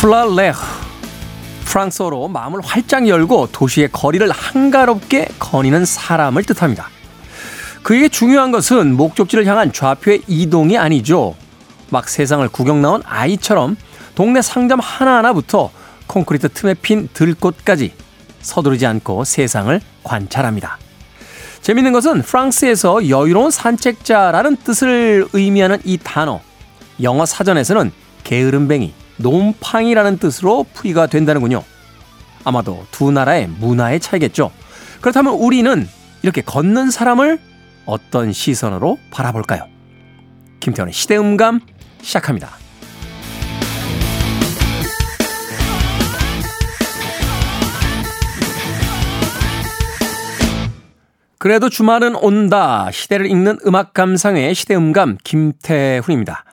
플랄레흐 프랑스어로 마음을 활짝 열고 도시의 거리를 한가롭게 거니는 사람을 뜻합니다. 그에게 중요한 것은 목적지를 향한 좌표의 이동이 아니죠. 막 세상을 구경 나온 아이처럼 동네 상점 하나하나부터 콘크리트 틈에 핀 들꽃까지 서두르지 않고 세상을 관찰합니다. 재밌는 것은 프랑스에서 여유로운 산책자라는 뜻을 의미하는 이 단어. 영어 사전에서는 게으름뱅이, 놈팡이라는 뜻으로 풀이가 된다는군요. 아마도 두 나라의 문화의 차이겠죠. 그렇다면 우리는 이렇게 걷는 사람을 어떤 시선으로 바라볼까요? 김태훈의 시대음감 시작합니다. 그래도 주말은 온다. 시대를 읽는 음악 감상의 시대 음감 김태훈입니다.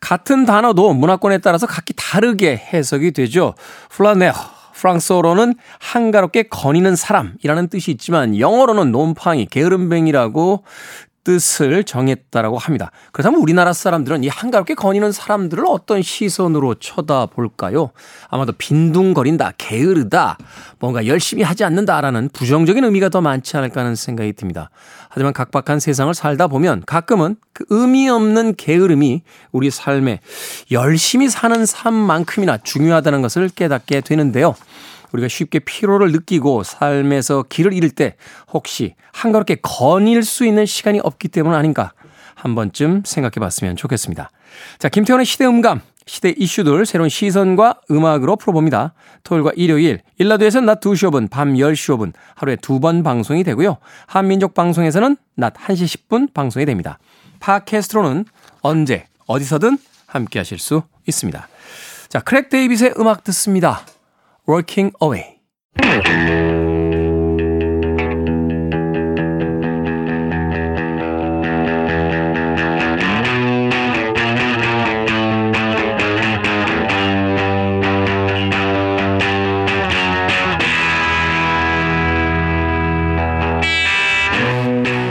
같은 단어도 문화권에 따라서 각기 다르게 해석이 되죠. 플라네어, 프랑스어로는 한가롭게 거니는 사람이라는 뜻이 있지만 영어로는 놈팡이, 게으름뱅이라고 뜻을 정했다라고 합니다. 그렇다면 우리나라 사람들은 이 한가롭게 거니는 사람들을 어떤 시선으로 쳐다볼까요? 아마도 빈둥거린다, 게으르다, 뭔가 열심히 하지 않는다라는 부정적인 의미가 더 많지 않을까 하는 생각이 듭니다. 하지만 각박한 세상을 살다 보면 가끔은 그 의미 없는 게으름이 우리 삶에 열심히 사는 삶만큼이나 중요하다는 것을 깨닫게 되는데요. 우리가 쉽게 피로를 느끼고 삶에서 길을 잃을 때 혹시 한가롭게 거닐 수 있는 시간이 없기 때문 아닌가 한 번쯤 생각해 봤으면 좋겠습니다. 자, 김태훈의 시대 음감, 시대 이슈들 새로운 시선과 음악으로 풀어봅니다. 토요일과 일요일, 일라디오에서는 낮 2시 5분, 밤 10시 5분 하루에 두 번 방송이 되고요. 한민족 방송에서는 낮 1시 10분 방송이 됩니다. 팟캐스트로는 언제, 어디서든 함께 하실 수 있습니다. 자, 크랙 데이빗의 음악 듣습니다. Walking Away.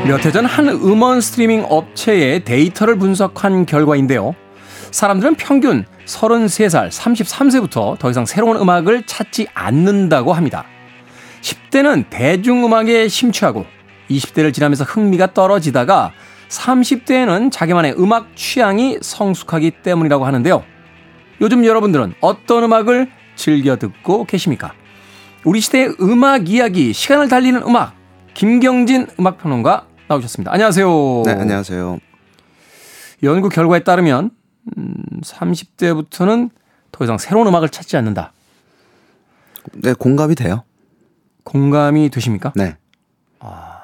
몇 해 전 한 음원 스트리밍 업체의 데이터를 분석한 결과인데요. 사람들은 평균 33살, 33세부터 더 이상 새로운 음악을 찾지 않는다고 합니다. 10대는 대중음악에 심취하고 20대를 지나면서 흥미가 떨어지다가 30대에는 자기만의 음악 취향이 성숙하기 때문이라고 하는데요. 요즘 여러분들은 어떤 음악을 즐겨 듣고 계십니까? 우리 시대의 음악 이야기, 시간을 달리는 음악, 김경진 음악평론가 나오셨습니다. 안녕하세요. 네, 안녕하세요. 연구 결과에 따르면 음, 30대부터는 더 이상 새로운 음악을 찾지 않는다. 네, 공감이 돼요. 공감이 되십니까? 네. 아,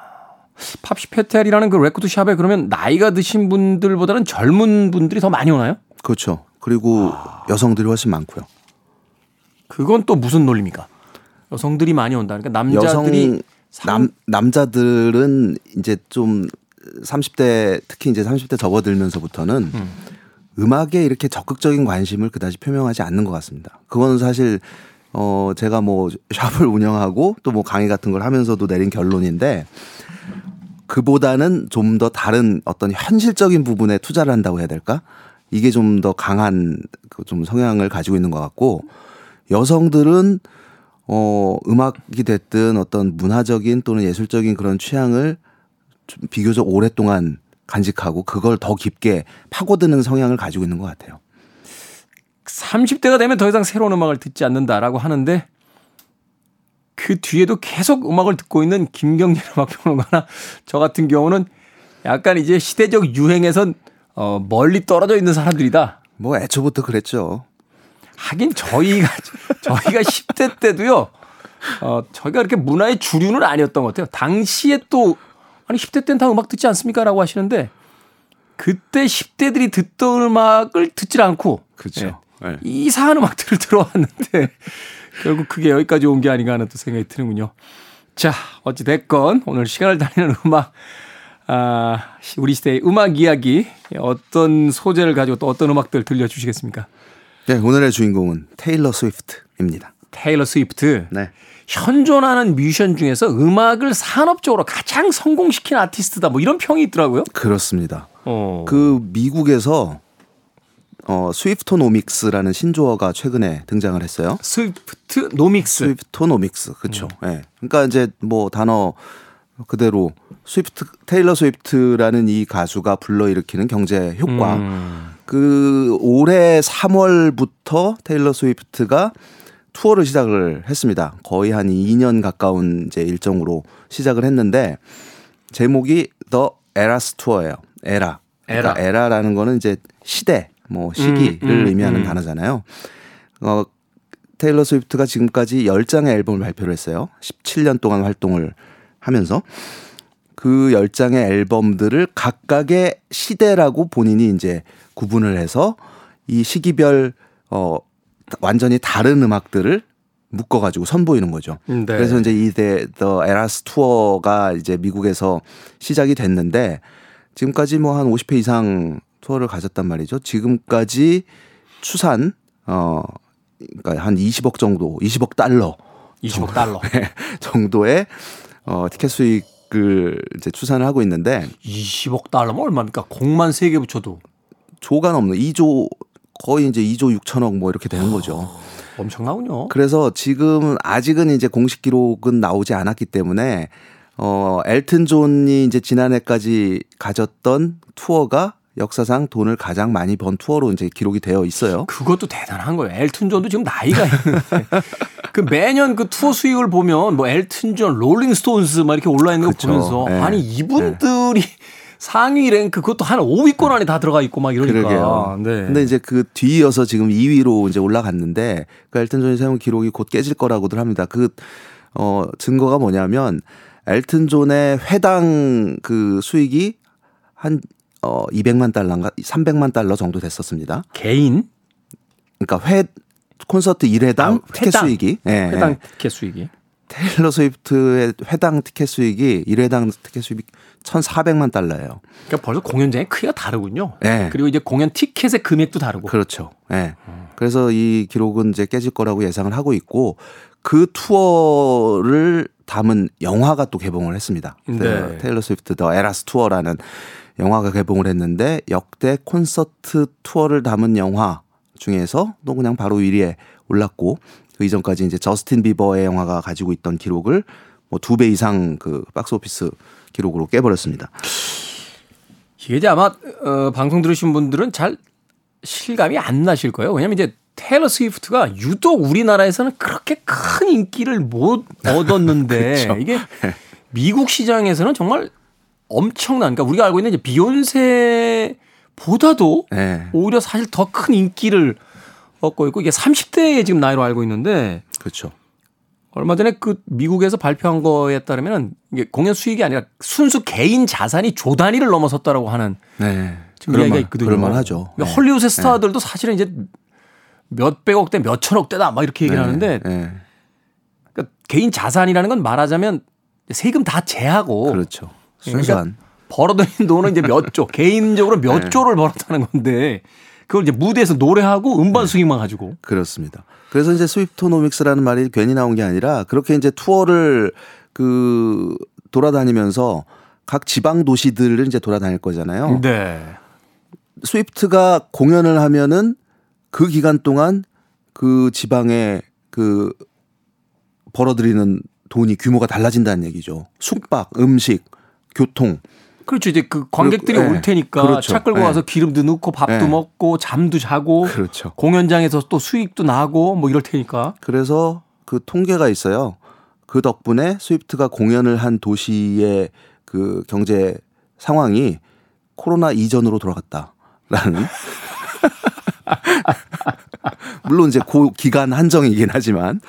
팝시페텔이라는 그 레코드 샵에 그러면 나이가 드신 분들보다는 젊은 분들이 더 많이 오나요? 그렇죠. 그리고 아... 여성들이 훨씬 많고요. 그건 또 무슨 논리입니까? 여성들이 많이 온다. 그러니까 남자들이 여성, 상... 남 남자들은 이제 좀 30대 특히 이제 30대 접어들면서부터는 음. 음악에 이렇게 적극적인 관심을 그다지 표명하지 않는 것 같습니다. 그거는 사실 어 제가 뭐 샵을 운영하고 또 뭐 강의 같은 걸 하면서도 내린 결론인데 그보다는 좀 더 다른 어떤 현실적인 부분에 투자를 한다고 해야 될까? 이게 좀 더 강한 그좀 성향을 가지고 있는 것 같고 여성들은 어 음악이 됐든 어떤 문화적인 또는 예술적인 그런 취향을 좀 비교적 오랫동안 간직하고 그걸 더 깊게 파고드는 성향을 가지고 있는 것 같아요. 30대가 되면 더 이상 새로운 음악을 듣지 않는다라고 하는데 그 뒤에도 계속 음악을 듣고 있는 김경진 음악평론가나 저 같은 경우는 약간 이제 시대적 유행에선 어 멀리 떨어져 있는 사람들이다. 뭐 애초부터 그랬죠. 하긴 저희가 저희가 10대 때도요. 어 저희가 그렇게 문화의 주류는 아니었던 것 같아요. 당시에 또 아니 10대 때는 다 음악 듣지 않습니까? 라고 하시는데 그때 10대들이 듣던 음악을 듣질 않고 그렇죠. 예, 네. 이상한 음악들을 들어왔는데 결국 그게 여기까지 온 게 아닌가 하는 또 생각이 드는군요. 자, 어찌 됐건 오늘 시간을 달리는 음악 아, 우리 시대의 음악 이야기 어떤 소재를 가지고 또 어떤 음악들 들려주시겠습니까? 네, 오늘의 주인공은 테일러 스위프트입니다. 테일러 스위프트. 네. 현존하는 뮤지션 중에서 음악을 산업적으로 가장 성공시킨 아티스트다 뭐 이런 평이 있더라고요. 그렇습니다. 어. 그 미국에서 어, Swiftonomics라는 신조어가 최근에 등장을 했어요. Swiftonomics. Swiftonomics. 그렇죠. 예. 네. 그러니까 이제 뭐 단어 그대로 스위프트 테일러 스위프트라는 이 가수가 불러일으키는 경제 효과. 음. 그 올해 3월부터 테일러 스위프트가 투어를 시작을 했습니다. 거의 한 2년 가까운 이제 일정으로 시작을 했는데 제목이 The Eras Tour예요. Era. 그러니까 era. Era라는 거는 이제 시대, 뭐 시기를 음, 음, 의미하는 음. 단어잖아요. 어 테일러 스위프트가 지금까지 10장의 앨범을 발표를 했어요. 17년 동안 활동을 하면서 그 10장의 앨범들을 각각의 시대라고 본인이 이제 구분을 해서 이 시기별 어 완전히 다른 음악들을 묶어가지고 선보이는 거죠. 네. 그래서 이제 이제 The Eras Tour가 이제 미국에서 시작이 됐는데 지금까지 뭐 한 50회 이상 투어를 가졌단 말이죠. 지금까지 추산 어 그러니까 한 20억 정도, 20억 달러, 20억 달러 정도의 어 티켓 수익을 이제 추산을 하고 있는데 20억 달러면 얼마입니까? 공만 3개 붙여도 조가 넘는 2조 거의 이제 2조 6천억 뭐 이렇게 되는 거죠. 엄청나군요. 그래서 지금 아직은 이제 공식 기록은 나오지 않았기 때문에 어 엘튼 존이 이제 지난해까지 가졌던 투어가 역사상 돈을 가장 많이 번 투어로 이제 기록이 되어 있어요. 그것도 대단한 거예요. 엘튼 존도 지금 나이가 있는데 그 매년 그 투어 수익을 보면 뭐 엘튼 존, 롤링 스톤스 막 이렇게 올라 있는 거 그쵸. 보면서 네. 아니 이분들이 네. 상위 랭크 그것도 한 5위권 안에 다 들어가 있고 막 이러니까. 그러게요. 네. 근데 이제 그 뒤이어서 지금 2위로 이제 올라갔는데 그 엘튼 존이 세운 기록이 곧 깨질 거라고들 합니다. 그 어, 증거가 뭐냐면 엘튼 존의 회당 그 수익이 한 어, 200만 달러인가 300만 달러 정도 됐었습니다. 개인? 그러니까 회 콘서트 1회당 아, 티켓 수익이 네, 회당 티켓 수익이 테일러 스위프트의 회당 티켓 수익이 1회당 티켓 수익이 1,400만 달러예요. 그러니까 벌써 공연장의 크기가 다르군요. 네. 그리고 이제 공연 티켓의 금액도 다르고. 그렇죠. 네. 음. 그래서 이 기록은 이제 깨질 거라고 예상을 하고 있고 그 투어를 담은 영화가 또 개봉을 했습니다. 네. 그 테일러 스위프트 The Eras Tour라는 영화가 개봉을 했는데 역대 콘서트 투어를 담은 영화 중에서 또 그냥 바로 1위에 올랐고 그 이전까지 이제 저스틴 비버의 영화가 가지고 있던 기록을 뭐 두 배 이상 그 박스 오피스 기록으로 깨버렸습니다. 이게 이제 아마 어, 방송 들으신 분들은 잘 실감이 안 나실 거예요. 왜냐면 이제 테일러 스위프트가 유독 우리나라에서는 그렇게 큰 인기를 못 얻었는데 그렇죠. 이게 미국 시장에서는 정말 엄청난 그러니까 우리가 알고 있는 이제 비욘세 보다도 네. 오히려 사실 더 큰 인기를 얻고 있고 이게 30대에 지금 나이로 알고 있는데 그렇죠. 얼마 전에 그 미국에서 발표한 거에 따르면 이게 공연 수익이 아니라 순수 개인 자산이 조 단위를 넘어섰다라고 하는 네. 지금 이야기가 있거든요. 그럴만하죠. 그러니까 네. 헐리우드 스타들도 네. 사실은 이제 몇 백억대 몇 천억대다 막 이렇게 얘기를 네. 하는데 네. 그러니까 개인 자산이라는 건 말하자면 세금 다 제하고 그렇죠. 그러니까 순수한 그러니까 벌어들인 돈은 이제 몇 조, 개인적으로 몇 네. 조를 벌었다는 건데 그걸 이제 무대에서 노래하고 음반 네. 수익만 가지고. 그렇습니다. 그래서 이제 스위프토노믹스라는 말이 괜히 나온 게 아니라 그렇게 이제 투어를 그 돌아다니면서 각 지방 도시들을 이제 돌아다닐 거잖아요. 네. 스위프트가 공연을 하면은 그 기간 동안 그 지방에 그 벌어들이는 돈이 규모가 달라진다는 얘기죠. 숙박, 음식, 교통. 그렇죠. 이제 그 관객들이 그리고, 올 네. 테니까 그렇죠. 차 끌고 네. 와서 기름도 넣고 밥도 네. 먹고 잠도 자고 그렇죠. 공연장에서 또 수익도 나고 뭐 이럴 테니까. 그래서 그 통계가 있어요. 그 덕분에 스위프트가 공연을 한 도시의 그 경제 상황이 코로나 이전으로 돌아갔다라는 물론 이제 고 기간 한정이긴 하지만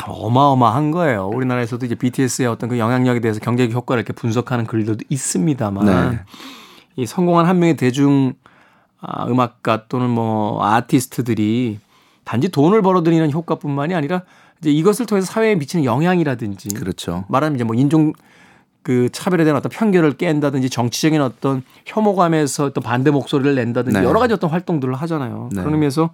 참 어마어마한 거예요. 우리나라에서도 이제 BTS의 어떤 그 영향력에 대해서 경제적 효과를 이렇게 분석하는 글들도 있습니다만 네. 이 성공한 한 명의 대중 아, 음악가 또는 뭐 아티스트들이 단지 돈을 벌어들이는 효과뿐만이 아니라 이제 이것을 통해서 사회에 미치는 영향이라든지 그렇죠. 말하면 이제 뭐 인종 그 차별에 대한 어떤 편견을 깬다든지 정치적인 어떤 혐오감에서 어떤 반대 목소리를 낸다든지 네. 여러 가지 어떤 활동들을 하잖아요. 네. 그런 의미에서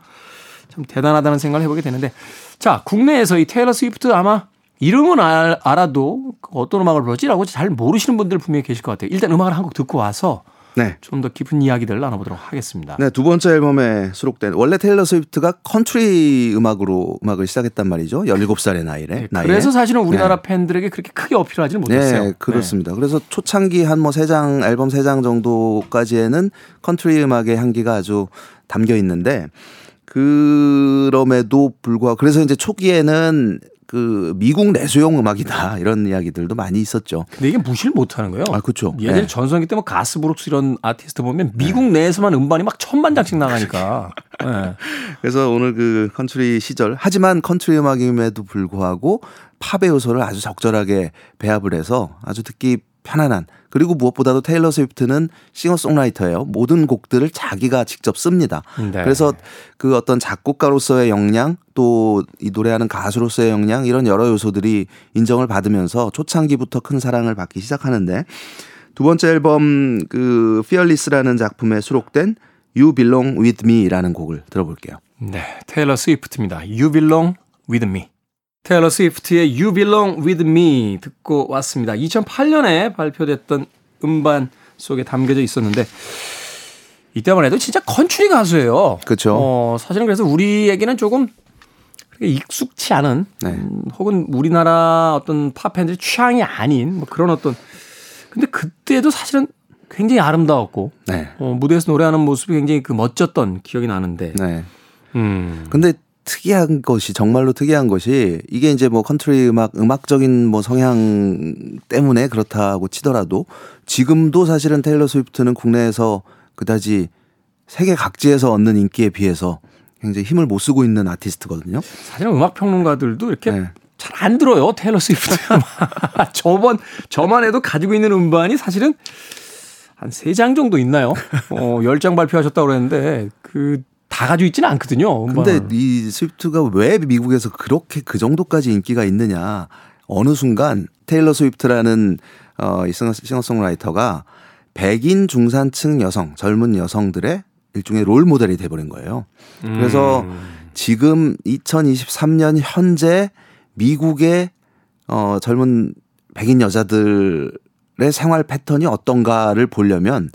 참 대단하다는 생각을 해보게 되는데 자 국내에서 이 테일러 스위프트 아마 이름은 알, 아도 어떤 음악을 부르는지라고 잘 모르시는 분들 분명히 계실 것 같아요. 일단 음악을 한 곡 듣고 와서 네. 좀 더 깊은 이야기들을 나눠보도록 하겠습니다. 네, 두 번째 앨범에 수록된 원래 테일러 스위프트가 컨트리 음악으로 음악을 시작했단 말이죠. 17살의 나이에. 네, 나이에. 그래서 사실은 우리나라 팬들에게 그렇게 크게 어필하지는 못했어요. 네, 그렇습니다. 그래서 초창기 한 뭐 세 장 앨범 세 장 정도까지에는 컨트리 음악의 향기가 아주 담겨 있는데 그럼에도 불구하고 그래서 이제 초기에는 그 미국 내수용 음악이다 이런 이야기들도 많이 있었죠. 근데 이게 무시를 못하는 거예요. 아, 그렇죠. 예전에 네. 전성기 때 뭐 가스 브룩스 이런 아티스트 보면 미국 내에서만 음반이 막 천만 장씩 나가니까. 네. 그래서 오늘 그 컨트리 시절 하지만 컨트리 음악임에도 불구하고 팝의 요소를 아주 적절하게 배합을 해서 아주 듣기 편안한 그리고 무엇보다도 테일러 스위프트는 싱어송라이터예요. 모든 곡들을 자기가 직접 씁니다. 네. 그래서 그 어떤 작곡가로서의 역량 또 이 노래하는 가수로서의 역량 이런 여러 요소들이 인정을 받으면서 초창기부터 큰 사랑을 받기 시작하는데 두 번째 앨범 그 Fearless라는 작품에 수록된 You Belong With Me라는 곡을 들어볼게요. 네, 테일러 스위프트입니다. You belong with me. 테일러 스위프트의 You belong with me 듣고 왔습니다. 2008년에 발표됐던 음반 속에 담겨져 있었는데 이때만 해도 진짜 컨츄리 가수예요. 그쵸. 어, 사실은 그래서 우리에게는 조금 익숙치 않은 네. 음, 혹은 우리나라 어떤 팝 팬들의 취향이 아닌 뭐 그런 어떤 근데 그때도 사실은 굉장히 아름다웠고 네. 어, 무대에서 노래하는 모습이 굉장히 그 멋졌던 기억이 나는데 네. 음. 근데 특이한 것이 정말로 특이한 것이 이게 이제 뭐 컨트리 음악 음악적인 뭐 성향 때문에 그렇다고 치더라도 지금도 사실은 테일러 스위프트는 국내에서 그다지 세계 각지에서 얻는 인기에 비해서 굉장히 힘을 못 쓰고 있는 아티스트거든요. 사실은 음악 평론가들도 이렇게 네. 잘 안 들어요 테일러 스위프트. 저번 저만 해도 가지고 있는 음반이 사실은 한 세 장 정도 있나요? 어, 10장 발표하셨다고 그랬는데 그 다 가지고 있지는 않거든요. 근데 음반을. 이 스위프트가 왜 미국에서 그렇게 그 정도까지 인기가 있느냐? 어느 순간 테일러 스위프트라는 어, 이 싱어- 싱어송라이터가 백인 중산층 여성, 젊은 여성들의 일종의 롤 모델이 돼버린 거예요. 그래서 음. 지금 2023년 현재 미국의 어, 젊은 백인 여자들의 생활 패턴이 어떤가를 보려면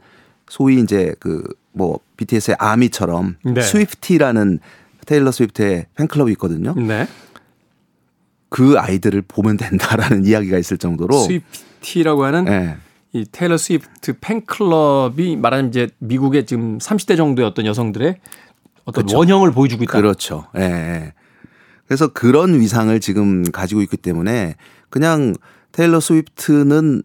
소위 이제 그 뭐 BTS의 아미처럼 네. 스위프티라는 테일러 스위프트의 팬클럽이 있거든요. 네. 그 아이들을 보면 된다라는 이야기가 있을 정도로 스위프티라고 하는 예. 이 테일러 스위프트 팬클럽이 말하자면 이제 미국의 지금 30대 정도의 어떤 여성들의 어떤 그렇죠. 원형을 보여주고 있다. 그렇죠. 예, 예. 그래서 그런 위상을 지금 가지고 있기 때문에 그냥 테일러 스위프트는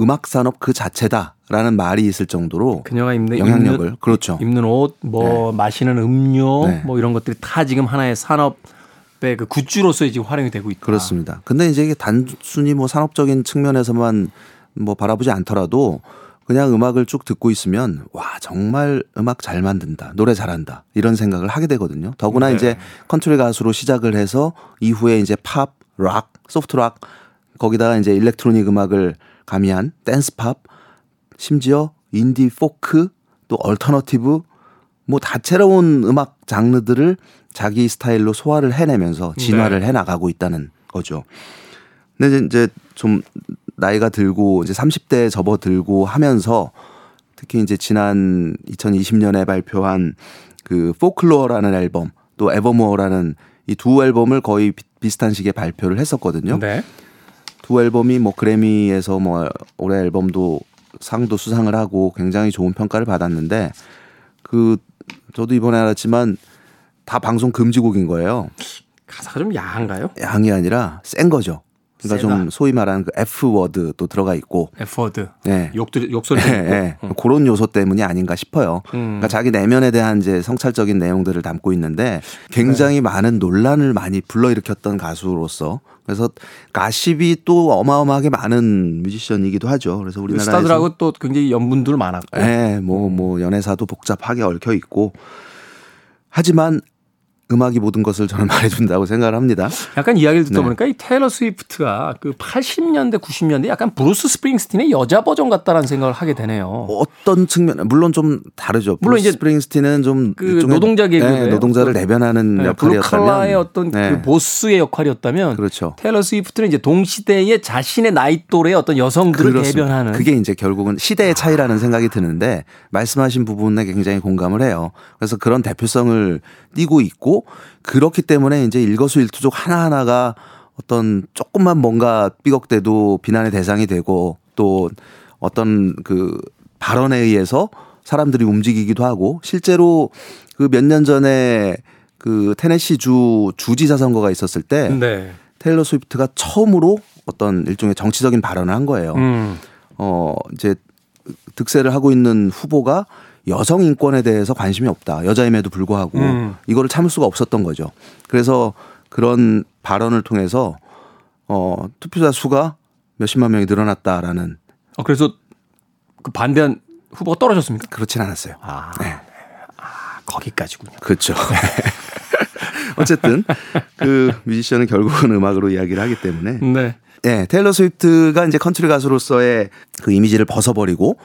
음악 산업 그 자체다라는 말이 있을 정도로 그녀가 입는 영향력을 입는, 그렇죠. 입는 옷, 뭐 마시는 음료, 네. 뭐 이런 것들이 다 지금 하나의 산업의 그 굿즈로서 지금 활용이 되고 있다. 그렇습니다. 근데 이제 이게 단순히 뭐 산업적인 측면에서만 뭐 바라보지 않더라도 그냥 음악을 쭉 듣고 있으면 와 정말 음악 잘 만든다 노래 잘한다 이런 생각을 하게 되거든요. 더구나 네. 이제 컨트리 가수로 시작을 해서 이후에 이제 팝, 락, 소프트 락 거기다가 이제 일렉트로닉 음악을 가미한 댄스 팝 심지어 인디 포크 또 얼터너티브 뭐 다채로운 음악 장르들을 자기 스타일로 소화를 해내면서 진화를 해 나가고 있다는 거죠. 근데 이제 좀 나이가 들고 이제 30대에 접어들고 하면서 특히 이제 지난 2020년에 발표한 그 포클로어라는 앨범 또 에버모어라는 이 두 앨범을 거의 비- 비슷한 시기에 발표를 했었거든요. 네. 두 앨범이 뭐 그래미에서 뭐 올해 앨범도 상도 수상을 하고 굉장히 좋은 평가를 받았는데 그 저도 이번에 알았지만 다 방송 금지곡인 거예요. 가사가 좀 야한가요? 양이 아니라 센 거죠. 그러니까 세다. 좀 소위 말하는 그 F 워드도 들어가 있고, 에퍼드. 네. 욕들 욕설이 예, 예. 그런 요소 때문이 아닌가 싶어요. 음. 그러니까 자기 내면에 대한 이제 성찰적인 내용들을 담고 있는데 굉장히 많은 논란을 많이 불러일으켰던 가수로서 그래서 가십이 또 어마어마하게 많은 뮤지션이기도 하죠. 그래서 우리나라에서 스타들하고 또 굉장히 연분들 많았고. 예, 뭐, 뭐, 연애사도 복잡하게 얽혀 있고. 하지만 음악이 모든 것을 저는 말해준다고 생각을 합니다. 약간 이야기를 듣다 네. 보니까 이 테일러 스위프트가 그 80년대, 90년대 약간 브루스 스프링스틴의 여자 버전 같다라는 생각을 하게 되네요. 어떤 측면, 물론 좀 다르죠. 물론 이제 스프링스틴은 좀 그 노동자 계급 네, 노동자를 대변하는 네, 역할이었다면 블루칼라의 어떤 네. 그 보스의 역할이었다면 그렇죠. 테일러 스위프트는 이제 동시대의 자신의 나이 또래의 어떤 여성들을 그렇습니다. 대변하는 그게 이제 결국은 시대의 차이라는 생각이 드는데 말씀하신 부분에 굉장히 공감을 해요. 그래서 그런 대표성을 띄고 있고 그렇기 때문에 이제 일거수일투족 하나하나가 어떤 조금만 뭔가 삐걱대도 비난의 대상이 되고 또 어떤 그 발언에 의해서 사람들이 움직이기도 하고 실제로 그 몇 년 전에 그 테네시 주 주지사 선거가 있었을 때 네. 테일러 스위프트가 처음으로 어떤 일종의 정치적인 발언을 한 거예요. 음. 어 이제 득세를 하고 있는 후보가 여성 인권에 대해서 관심이 없다. 여자임에도 불구하고 음. 이거를 참을 수가 없었던 거죠. 그래서 그런 발언을 통해서 어 투표자 수가 몇십만 명이 늘어났다라는. 어 그래서 그 반대한 후보가 떨어졌습니까? 그렇진 않았어요. 아, 네. 아 거기까지군요. 그렇죠. 어쨌든 그 뮤지션은 결국은 음악으로 이야기를 하기 때문에. 네. 네, 테일러 스위프트가 이제 컨트리 가수로서의 그 이미지를 벗어버리고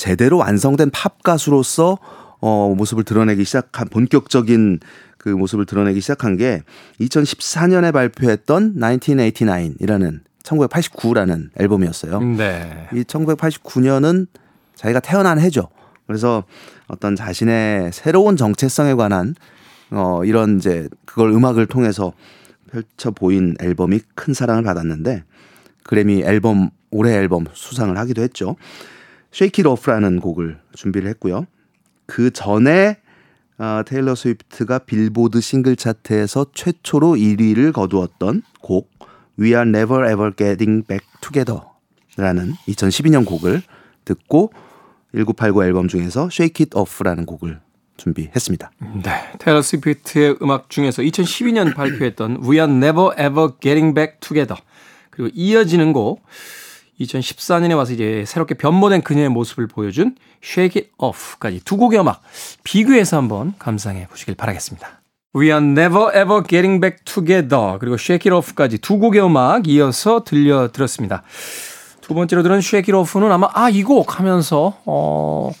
제대로 완성된 팝 가수로서 어 모습을 드러내기 시작한 본격적인 그 모습을 드러내기 시작한 게 2014년에 발표했던 1989이라는 1989라는 앨범이었어요. 네. 이 1989년은 자기가 태어난 해죠. 그래서 어떤 자신의 새로운 정체성에 관한 어 이런 이제 그걸 음악을 통해서 펼쳐 보인 앨범이 큰 사랑을 받았는데 그래미 앨범 올해 앨범 수상을 하기도 했죠. Shake It Off라는 곡을 준비를 했고요. 그 전에 어, 테일러 스위프트가 빌보드 싱글 차트에서 최초로 1위를 거두었던 곡 We Are Never Ever Getting Back Together라는 2012년 곡을 듣고 1989 앨범 중에서 Shake It Off라는 곡을 준비했습니다. 네, 테일러 스위프트의 음악 중에서 2012년 발표했던 We Are Never Ever Getting Back Together 그리고 이어지는 곡 2014년에 와서 이제 새롭게 변모된 그녀의 모습을 보여준 Shake It Off까지 두 곡의 음악 비교해서 한번 감상해 보시길 바라겠습니다. We are never ever getting back together. 그리고 Shake It Off까지 두 곡의 음악 이어서 들려드렸습니다. 두 번째로 들은 Shake It Off는 아마 아, 이 곡 하면서, 어,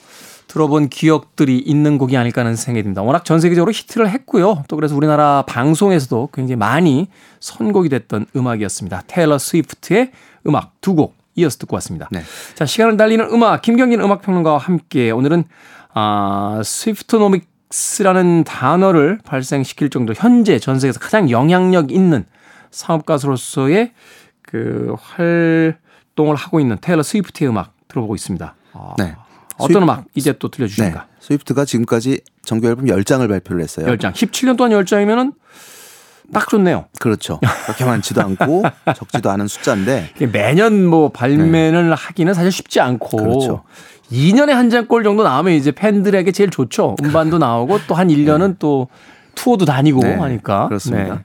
들어본 기억들이 있는 곡이 아닐까 하는 생각이 듭니다. 워낙 전 세계적으로 히트를 했고요. 또 그래서 우리나라 방송에서도 굉장히 많이 선곡이 됐던 음악이었습니다. 테일러 스위프트의 음악 두 곡 이어서 듣고 왔습니다. 네. 자, 시간을 달리는 음악, 김경진 음악 평론가와 함께 오늘은 아, 스위프트노믹스라는 단어를 발생시킬 정도 현재 전 세계에서 가장 영향력 있는 사업 가수로서의 그 활동을 하고 있는 테일러 스위프트의 음악 들어보고 있습니다. 아, 네. 어떤 스위프... 음악 이제 또 들려 주십니까? 네. 스위프트가 지금까지 정규 앨범 10장을 발표를 했어요. 10장. 17년 동안 10장이면은 딱 좋네요. 그렇죠. 그렇게 많지도 않고 적지도 않은 숫자인데 매년 뭐 발매를 네. 하기는 사실 쉽지 않고 그렇죠. 2년에 한 장꼴 정도 나오면 이제 팬들에게 제일 좋죠. 음반도 나오고 또 한 1년은 네. 또 투어도 다니고 네. 하니까. 그렇습니다. 네.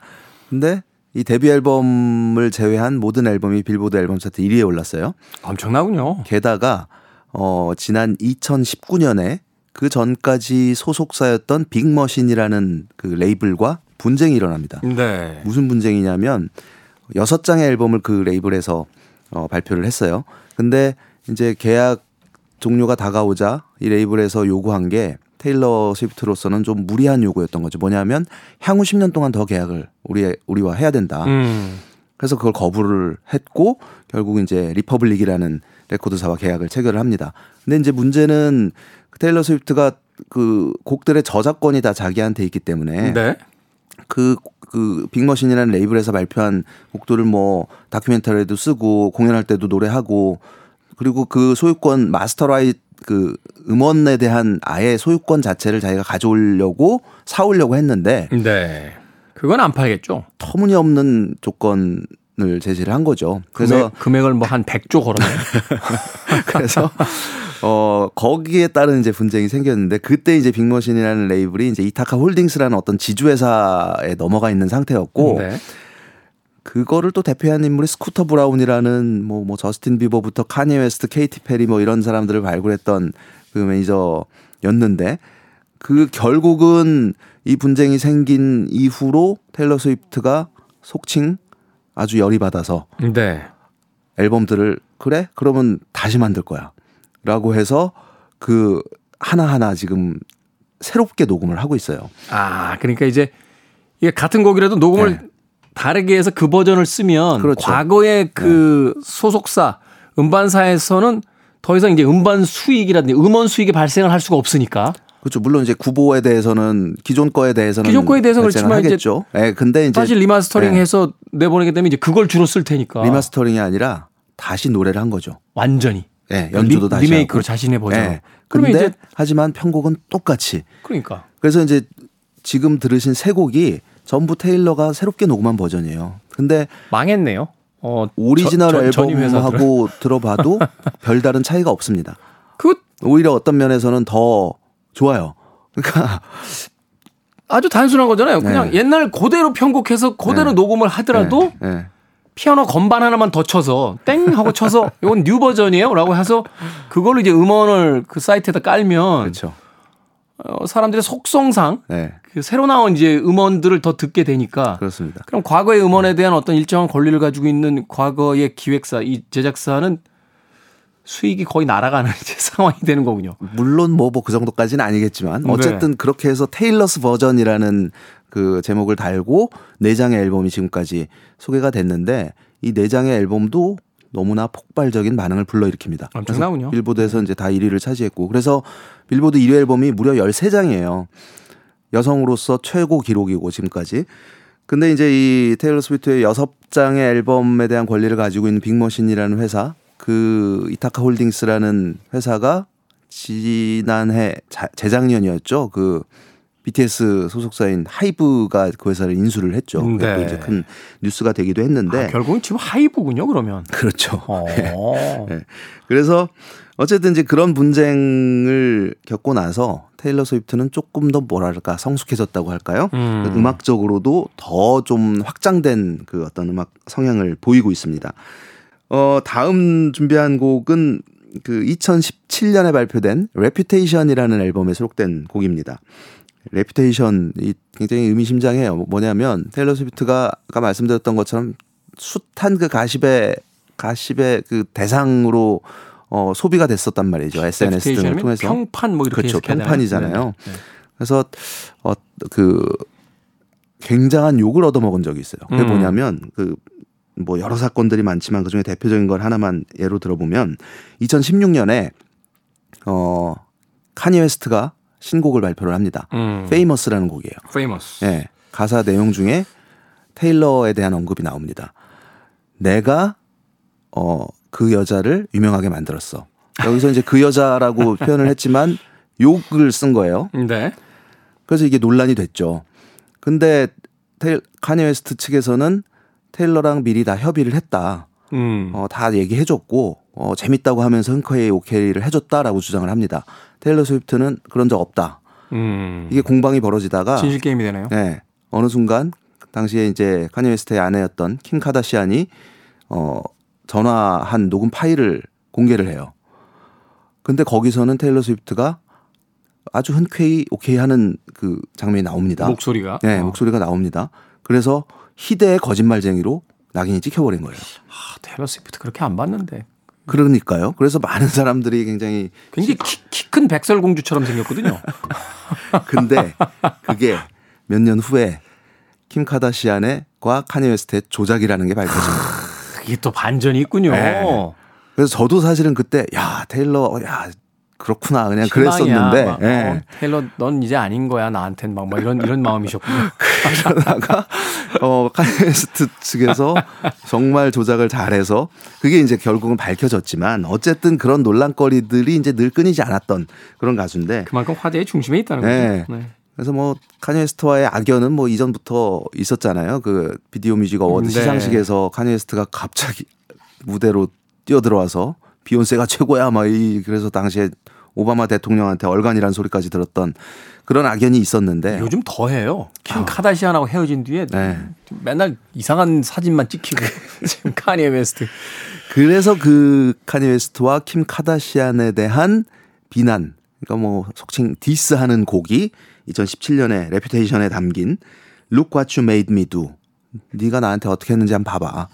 근데 이 데뷔 앨범을 제외한 모든 앨범이 빌보드 앨범 차트 1위에 올랐어요. 엄청나군요. 게다가 어 지난 2019년에 그 전까지 소속사였던 빅머신이라는 그 레이블과 분쟁이 일어납니다. 네. 무슨 분쟁이냐면 여섯 장의 앨범을 그 레이블에서 어, 발표를 했어요. 근데 이제 계약 종료가 다가오자 이 레이블에서 요구한 게 테일러 스위프트로서는 좀 무리한 요구였던 거죠. 뭐냐면 향후 10년 동안 더 계약을 우리 우리와 해야 된다. 음. 그래서 그걸 거부를 했고 결국 이제 리퍼블릭이라는 레코드사와 계약을 체결을 합니다. 근데 이제 문제는 테일러 스위프트가 그 곡들의 저작권이 다 자기한테 있기 때문에 네. 그, 그 빅머신이라는 레이블에서 발표한 곡들을 뭐 다큐멘터리에도 쓰고 공연할 때도 노래하고 그리고 그 소유권 master right 그 음원에 대한 아예 소유권 자체를 자기가 가져오려고 사오려고 했는데 네. 그건 안 팔겠죠. 터무니없는 조건을 제시를 한 거죠. 그래서 금액, 을 뭐 한 100조 걸었네. 그래서 어, 거기에 따른 이제 분쟁이 생겼는데 그때 이제 빅머신이라는 레이블이 이제 이타카 홀딩스라는 어떤 지주회사에 넘어가 있는 상태였고 네. 그거를 또 대표한 인물이 스쿠터 브라운이라는 뭐, 뭐 저스틴 비버부터 카니 웨스트, 케이티 페리 뭐 이런 사람들을 발굴했던 그 매니저였는데 그 결국은 이 분쟁이 생긴 이후로 테일러 스위프트가 속칭 아주 열이 받아서 네. 앨범들을 그래? 그러면 다시 만들 거야. 라고 해서 그 하나하나 지금 새롭게 녹음을 하고 있어요. 아, 그러니까 이제 이게 같은 곡이라도 녹음을 네. 다르게 해서 그 버전을 쓰면 그렇죠. 과거의 그 소속사 음반사에서는 더 이상 이제 음반 수익이라든지 음원 수익이 발생을 할 수가 없으니까 그렇죠. 물론 이제 구보에 대해서는 기존 거에 대해서는 기존 거에 대해서 그렇지만 이제 하겠죠. 예, 근데 이제 사실 리마스터링해서 내보내게 되면 이제 그걸 주로 쓸 테니까 리마스터링이 아니라 다시 노래를 한 거죠. 완전히 예, 연주도 리, 다시 리메이크로 하고. 자신의 버전. 예. 그러면 근데 이제 하지만 편곡은 똑같이. 그러니까 그래서 이제 지금 들으신 세 곡이 전부 테일러가 새롭게 녹음한 버전이에요. 근데 망했네요. 어, 오리지널 저-. 앨범하고 들어봐도 별다른 차이가 없습니다. 그 오히려 어떤 면에서는 더 좋아요. 그러니까 아주 단순한 거잖아요. 그냥 네. 옛날 그대로 편곡해서 그대로 녹음을 하더라도 예, 예. 피아노 건반 하나만 더 쳐서 땡 하고 쳐서 이건 new 버전이에요라고 해서 그걸로 이제 음원을 그 사이트에다 깔면 그렇죠. 어, 사람들의 속성상 네, 그 새로 나온 이제 음원들을 더 듣게 되니까 그렇습니다. 그럼 과거의 음원에 대한 어떤 일정한 권리를 가지고 있는 과거의 기획사 이 제작사는 수익이 거의 날아가는 이제 상황이 되는 거군요. 물론 뭐 뭐 그 정도까지는 아니겠지만 네. 어쨌든 그렇게 해서 Taylor's Version이라는 그 제목을 달고 네 장의 앨범이 지금까지 소개가 됐는데 이 네 장의 앨범도 너무나 폭발적인 반응을 불러일으킵니다. 엄청나군요. 빌보드에서 이제 다 1위를 차지했고 그래서 빌보드 1위 앨범이 무려 13장이에요. 여성으로서 최고 기록이고 지금까지. 근데 이제 이 테일러 스위프트의 여섯 장의 앨범에 대한 권리를 가지고 있는 빅머신이라는 회사, 그 이타카 홀딩스라는 회사가 지난해 자, 재작년이었죠. 그 BTS 소속사인 하이브가 그 회사를 인수를 했죠. 네. 이제 큰 뉴스가 되기도 했는데 아, 결국은 지금 하이브군요, 그러면. 그렇죠. 어. 네. 그래서 어쨌든 이제 그런 분쟁을 겪고 나서 테일러 스위프트는 조금 더 뭐랄까 성숙해졌다고 할까요? 음. 음악적으로도 더 좀 확장된 그 어떤 음악 성향을 보이고 있습니다. 어, 다음 준비한 곡은 그 2017년에 발표된 Reputation이라는 앨범에 수록된 곡입니다. Reputation이 굉장히 의미심장해요. 뭐냐면 테일러 스위프트가 아까 말씀드렸던 것처럼 숱한 그 가십의 가십의 그 대상으로 어, 소비가 됐었단 말이죠. SNS 등을 통해서. 평판 뭐 이렇게 그렇죠. 평판이잖아요. 네, 네. 그래서 어 그 굉장한 욕을 얻어먹은 적이 있어요. 그게 음. 뭐냐면 그 뭐 여러 사건들이 많지만 그중에 대표적인 걸 하나만 예로 들어보면 2016년에 어 카니 웨스트가 신곡을 발표를 합니다. 음. Famous라는 곡이에요. Famous. 예. 가사 내용 중에 테일러에 대한 언급이 나옵니다. 내가 어 그 여자를 유명하게 만들었어. 여기서 이제 그 여자라고 표현을 했지만 욕을 쓴 거예요. 네. 그래서 이게 논란이 됐죠. 근데 테일, 카니 웨스트 측에서는 테일러랑 미리 다 협의를 했다. 음. 어, 다 얘기해줬고 어, 재밌다고 하면서 흔쾌히 오케이를 해줬다라고 주장을 합니다. 테일러 스위프트는 그런 적 없다. 음. 이게 공방이 벌어지다가 진실 게임이 되네요. 네, 어느 순간 당시에 이제 카니 웨스트의 아내였던 킴 카다시안이 어, 전화한 녹음 파일을 공개를 해요. 근데 거기서는 테일러 스위프트가 아주 흔쾌히 오케이 하는 그 장면이 나옵니다. 목소리가. 네, 어. 목소리가 나옵니다. 그래서 희대의 거짓말쟁이로 낙인이 찍혀버린 거예요. 아, 테일러 스위프트 그렇게 안 봤는데. 그러니까요. 그래서 많은 사람들이 굉장히 굉장히 키큰 백설공주처럼 생겼거든요. 근데 그게 몇 년 후에 킴 카다시안과 카니 웨스트의 조작이라는 게 밝혀집니다. 이게 또 반전이 있군요. 네. 그래서 저도 사실은 그때 야 테일러 야 그렇구나 그냥 실망이야. 그랬었는데 막, 예. 어, 테일러 넌 이제 아닌 거야 나한텐 막, 막 이런 이런 마음이셨군요. 그러다가 어 카니웨스트 측에서 정말 조작을 잘해서 그게 이제 결국은 밝혀졌지만 어쨌든 그런 논란거리들이 이제 늘 끊이지 않았던 그런 가수인데 그만큼 화제의 중심에 있다는 거죠. 네. 네. 그래서 뭐 카니웨스트와의 악연은 뭐 이전부터 있었잖아요. 그 Video Music Award 네. 시상식에서 카니웨스트가 갑자기 무대로 뛰어들어와서 비욘세가 최고야 막 이 그래서 당시에 오바마 대통령한테 얼간이라는 소리까지 들었던 그런 악연이 있었는데 요즘 더 해요. 킴 카다시안하고 헤어진 뒤에 아. 네. 맨날 이상한 사진만 찍히고 지금 카니에 웨스트. 그래서 그 카니 웨스트와 킴 카다시안에 대한 비난, 그러니까 뭐 속칭 디스하는 곡이 2017년에 Reputation에 담긴 Look What You Made Me Do. 네가 나한테 어떻게 했는지 한번 봐봐.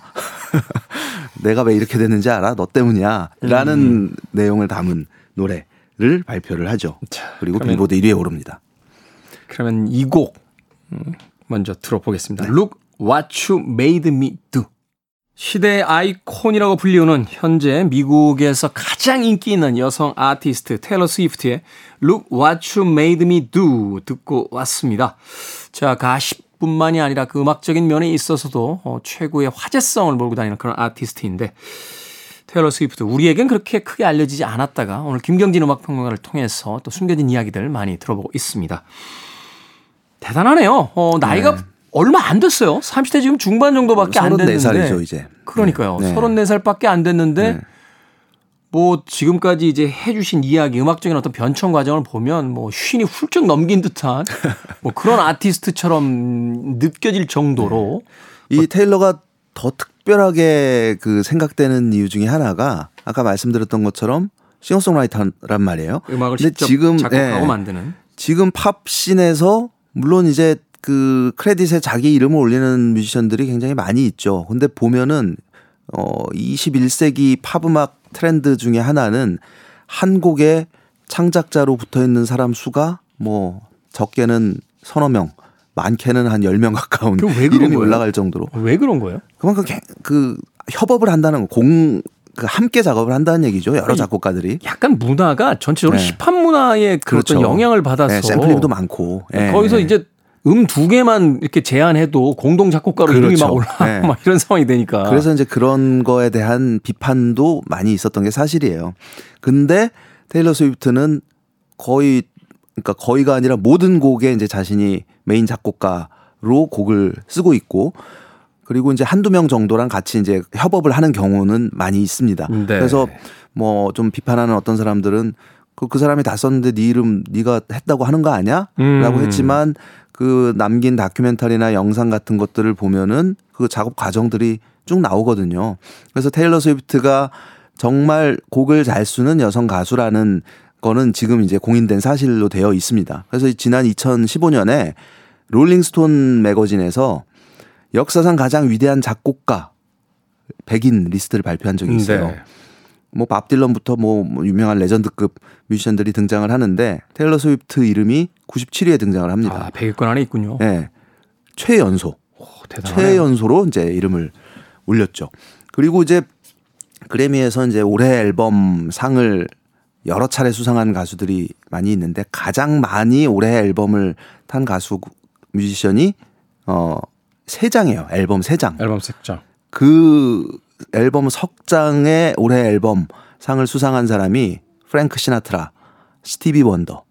내가 왜 이렇게 됐는지 알아? 너 때문이야. 라는 음. 내용을 담은 노래를 발표를 하죠. 그리고 빌보드 1위에 오릅니다. 그러면 이곡 음, 먼저 들어보겠습니다. 네. Look What You Made Me Do. 시대의 아이콘이라고 불리우는 현재 미국에서 가장 인기 있는 여성 아티스트 테일러 스위프트의 Look What You Made Me Do 듣고 왔습니다. 자, 가 십뿐만이 아니라 그 음악적인 면에 있어서도 어, 최고의 화제성을 몰고 다니는 그런 아티스트인데 테일러 스위프트 우리에겐 그렇게 크게 알려지지 않았다가 오늘 김경진 음악평론가를 통해서 또 숨겨진 이야기들 많이 들어보고 있습니다. 대단하네요. 어, 나이가 네. 얼마 안 됐어요. 30대 지금 중반 정도밖에 안 됐는데. 34살이죠, 이제. 그러니까요. 네. 34살밖에 안 됐는데 네. 뭐 지금까지 이제 해주신 이야기, 음악적인 어떤 변천 과정을 보면 뭐 쉰이 훌쩍 넘긴 듯한 뭐 그런 아티스트처럼 느껴질 정도로 네. 이 테일러가 더 특별하게 그 생각되는 이유 중에 하나가 아까 말씀드렸던 것처럼 싱어송라이터란 말이에요. 음악을 직접 지금, 작곡하고 네. 만드는. 지금 팝 scene에서 물론 이제 그 크레딧에 자기 이름을 올리는 뮤지션들이 굉장히 많이 있죠. 근데 보면은 어 21세기 팝 음악 트렌드 중에 하나는 한 곡에 창작자로 붙어 있는 사람 수가 뭐 적게는 서너 명, 많게는 한 10명 가까운 이름이 거예요? 올라갈 정도로. 왜 그런 거예요? 그만큼 그 협업을 한다는 공, 그 함께 작업을 한다는 얘기죠. 여러 작곡가들이. 약간 문화가 전체적으로 네. 힙합 문화에 그렇죠. 영향을 받아서 네, 샘플링도 많고. 네. 거기서 이제 음 두 개만 이렇게 제안해도 공동 작곡가로 그렇죠. 이름이 막 올라 네. 막 이런 상황이 되니까. 그래서 이제 그런 거에 대한 비판도 많이 있었던 게 사실이에요. 근데 테일러 스위프트는 거의 그러니까 거의가 아니라 모든 곡에 이제 자신이 메인 작곡가로 곡을 쓰고 있고 그리고 이제 한두 명 정도랑 같이 이제 협업을 하는 경우는 많이 있습니다. 네. 그래서 뭐 좀 비판하는 어떤 사람들은 그, 그 사람이 다 썼는데 네 이름 네가 했다고 하는 거 아니야? 음. 라고 했지만 그 남긴 다큐멘터리나 영상 같은 것들을 보면은 그 작업 과정들이 쭉 나오거든요. 그래서 테일러 스위프트가 정말 곡을 잘 쓰는 여성 가수라는 거는 지금 이제 공인된 사실로 되어 있습니다. 그래서 지난 2015년에 롤링스톤 매거진에서 역사상 가장 위대한 작곡가 백인 리스트를 발표한 적이 있어요. 네. 뭐 밥 딜런부터 뭐, 뭐 유명한 레전드급 뮤지션들이 등장을 하는데 테일러 스위프트 이름이 97위에 등장을 합니다. 아, 100위권 안에 있군요. 네. 최연소. 오, 최연소로 이제 이름을 올렸죠. 그리고 이제 그래미에서 이제 올해 앨범 상을 여러 차례 수상한 가수들이 많이 있는데 가장 많이 올해 앨범을 탄 가수 뮤지션이 어 세 장이에요. 앨범 세 장. 앨범 세 장. 그 앨범 석장의 올해 앨범 상을 수상한 사람이 프랭크 시나트라, 스티비 원더,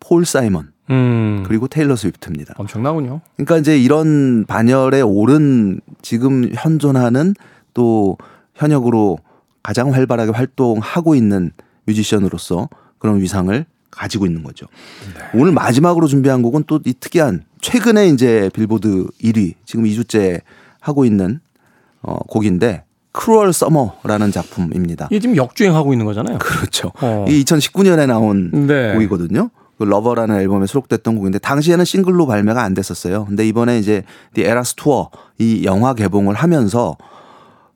폴 사이먼, 음. 그리고 테일러 스위프트입니다. 엄청나군요. 그러니까 이제 이런 반열에 오른 지금 현존하는 또 현역으로 가장 활발하게 활동하고 있는 뮤지션으로서 그런 위상을 가지고 있는 거죠. 네. 오늘 마지막으로 준비한 곡은 또 이 특이한 최근에 이제 빌보드 1위 지금 2주째 하고 있는 어 곡인데 Cruel Summer라는 작품입니다. 이게 지금 역주행하고 있는 거잖아요. 그렇죠. 어. 이 2019년에 나온 네. 곡이거든요. 그 Lover라는 앨범에 수록됐던 곡인데 당시에는 싱글로 발매가 안 됐었어요. 근데 이번에 이제 The Eras Tour 이 영화 개봉을 하면서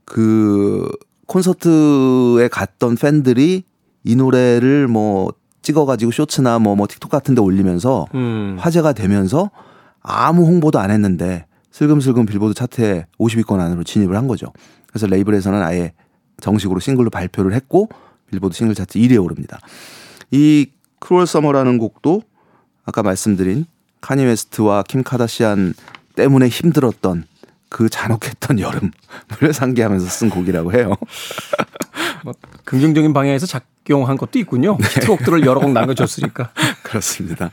그 콘서트에 갔던 팬들이 이 노래를 뭐 찍어가지고 쇼츠나 뭐, 뭐 틱톡 같은 데 올리면서 음. 화제가 되면서 아무 홍보도 안 했는데 슬금슬금 빌보드 차트에 50위권 안으로 진입을 한 거죠. 그래서 레이블에서는 아예 정식으로 싱글로 발표를 했고 빌보드 싱글 차트 1위에 오릅니다. 이 Cruel Summer라는 곡도 아까 말씀드린 카니 웨스트와 킴 카다시안 때문에 힘들었던 그 잔혹했던 여름을 상기하면서 쓴 곡이라고 해요. 뭐 긍정적인 방향에서 작용한 것도 있군요. 네. 히트곡들을 여러 곡 남겨줬으니까. 그렇습니다.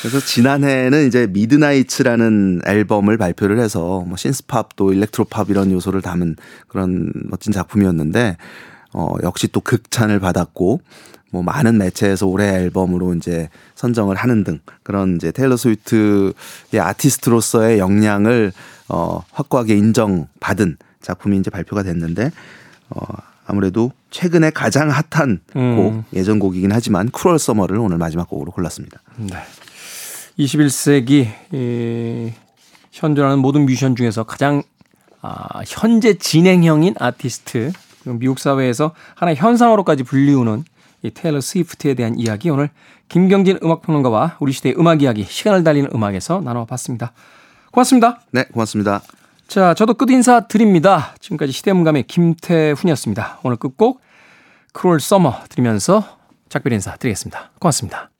그래서 지난해에는 이제 Midnights라는 앨범을 발표를 해서 뭐 신스팝 또 electropop 이런 요소를 담은 그런 멋진 작품이었는데 어 역시 또 극찬을 받았고 뭐 많은 매체에서 올해 앨범으로 이제 선정을 하는 등 그런 이제 테일러 스위트의 아티스트로서의 역량을 어 확고하게 인정받은 작품이 이제 발표가 됐는데 어 아무래도 최근에 가장 핫한 음. 곡 예전 곡이긴 하지만 크롤 서머를 오늘 마지막 곡으로 골랐습니다. 네. 21세기 이, 현존하는 모든 뮤지션 중에서 가장 아, 현재 진행형인 아티스트 미국 사회에서 하나의 현상으로까지 불리우는 이 테일러 스위프트에 대한 이야기 오늘 김경진 음악평론가와 우리 시대의 음악 이야기 시간을 달리는 음악에서 나눠봤습니다. 고맙습니다. 네, 고맙습니다. 자, 저도 끝 인사 드립니다. 지금까지 시대음감의 김태훈이었습니다. 오늘 끝곡 Cruel Summer 들으면서 작별 인사 드리겠습니다. 고맙습니다.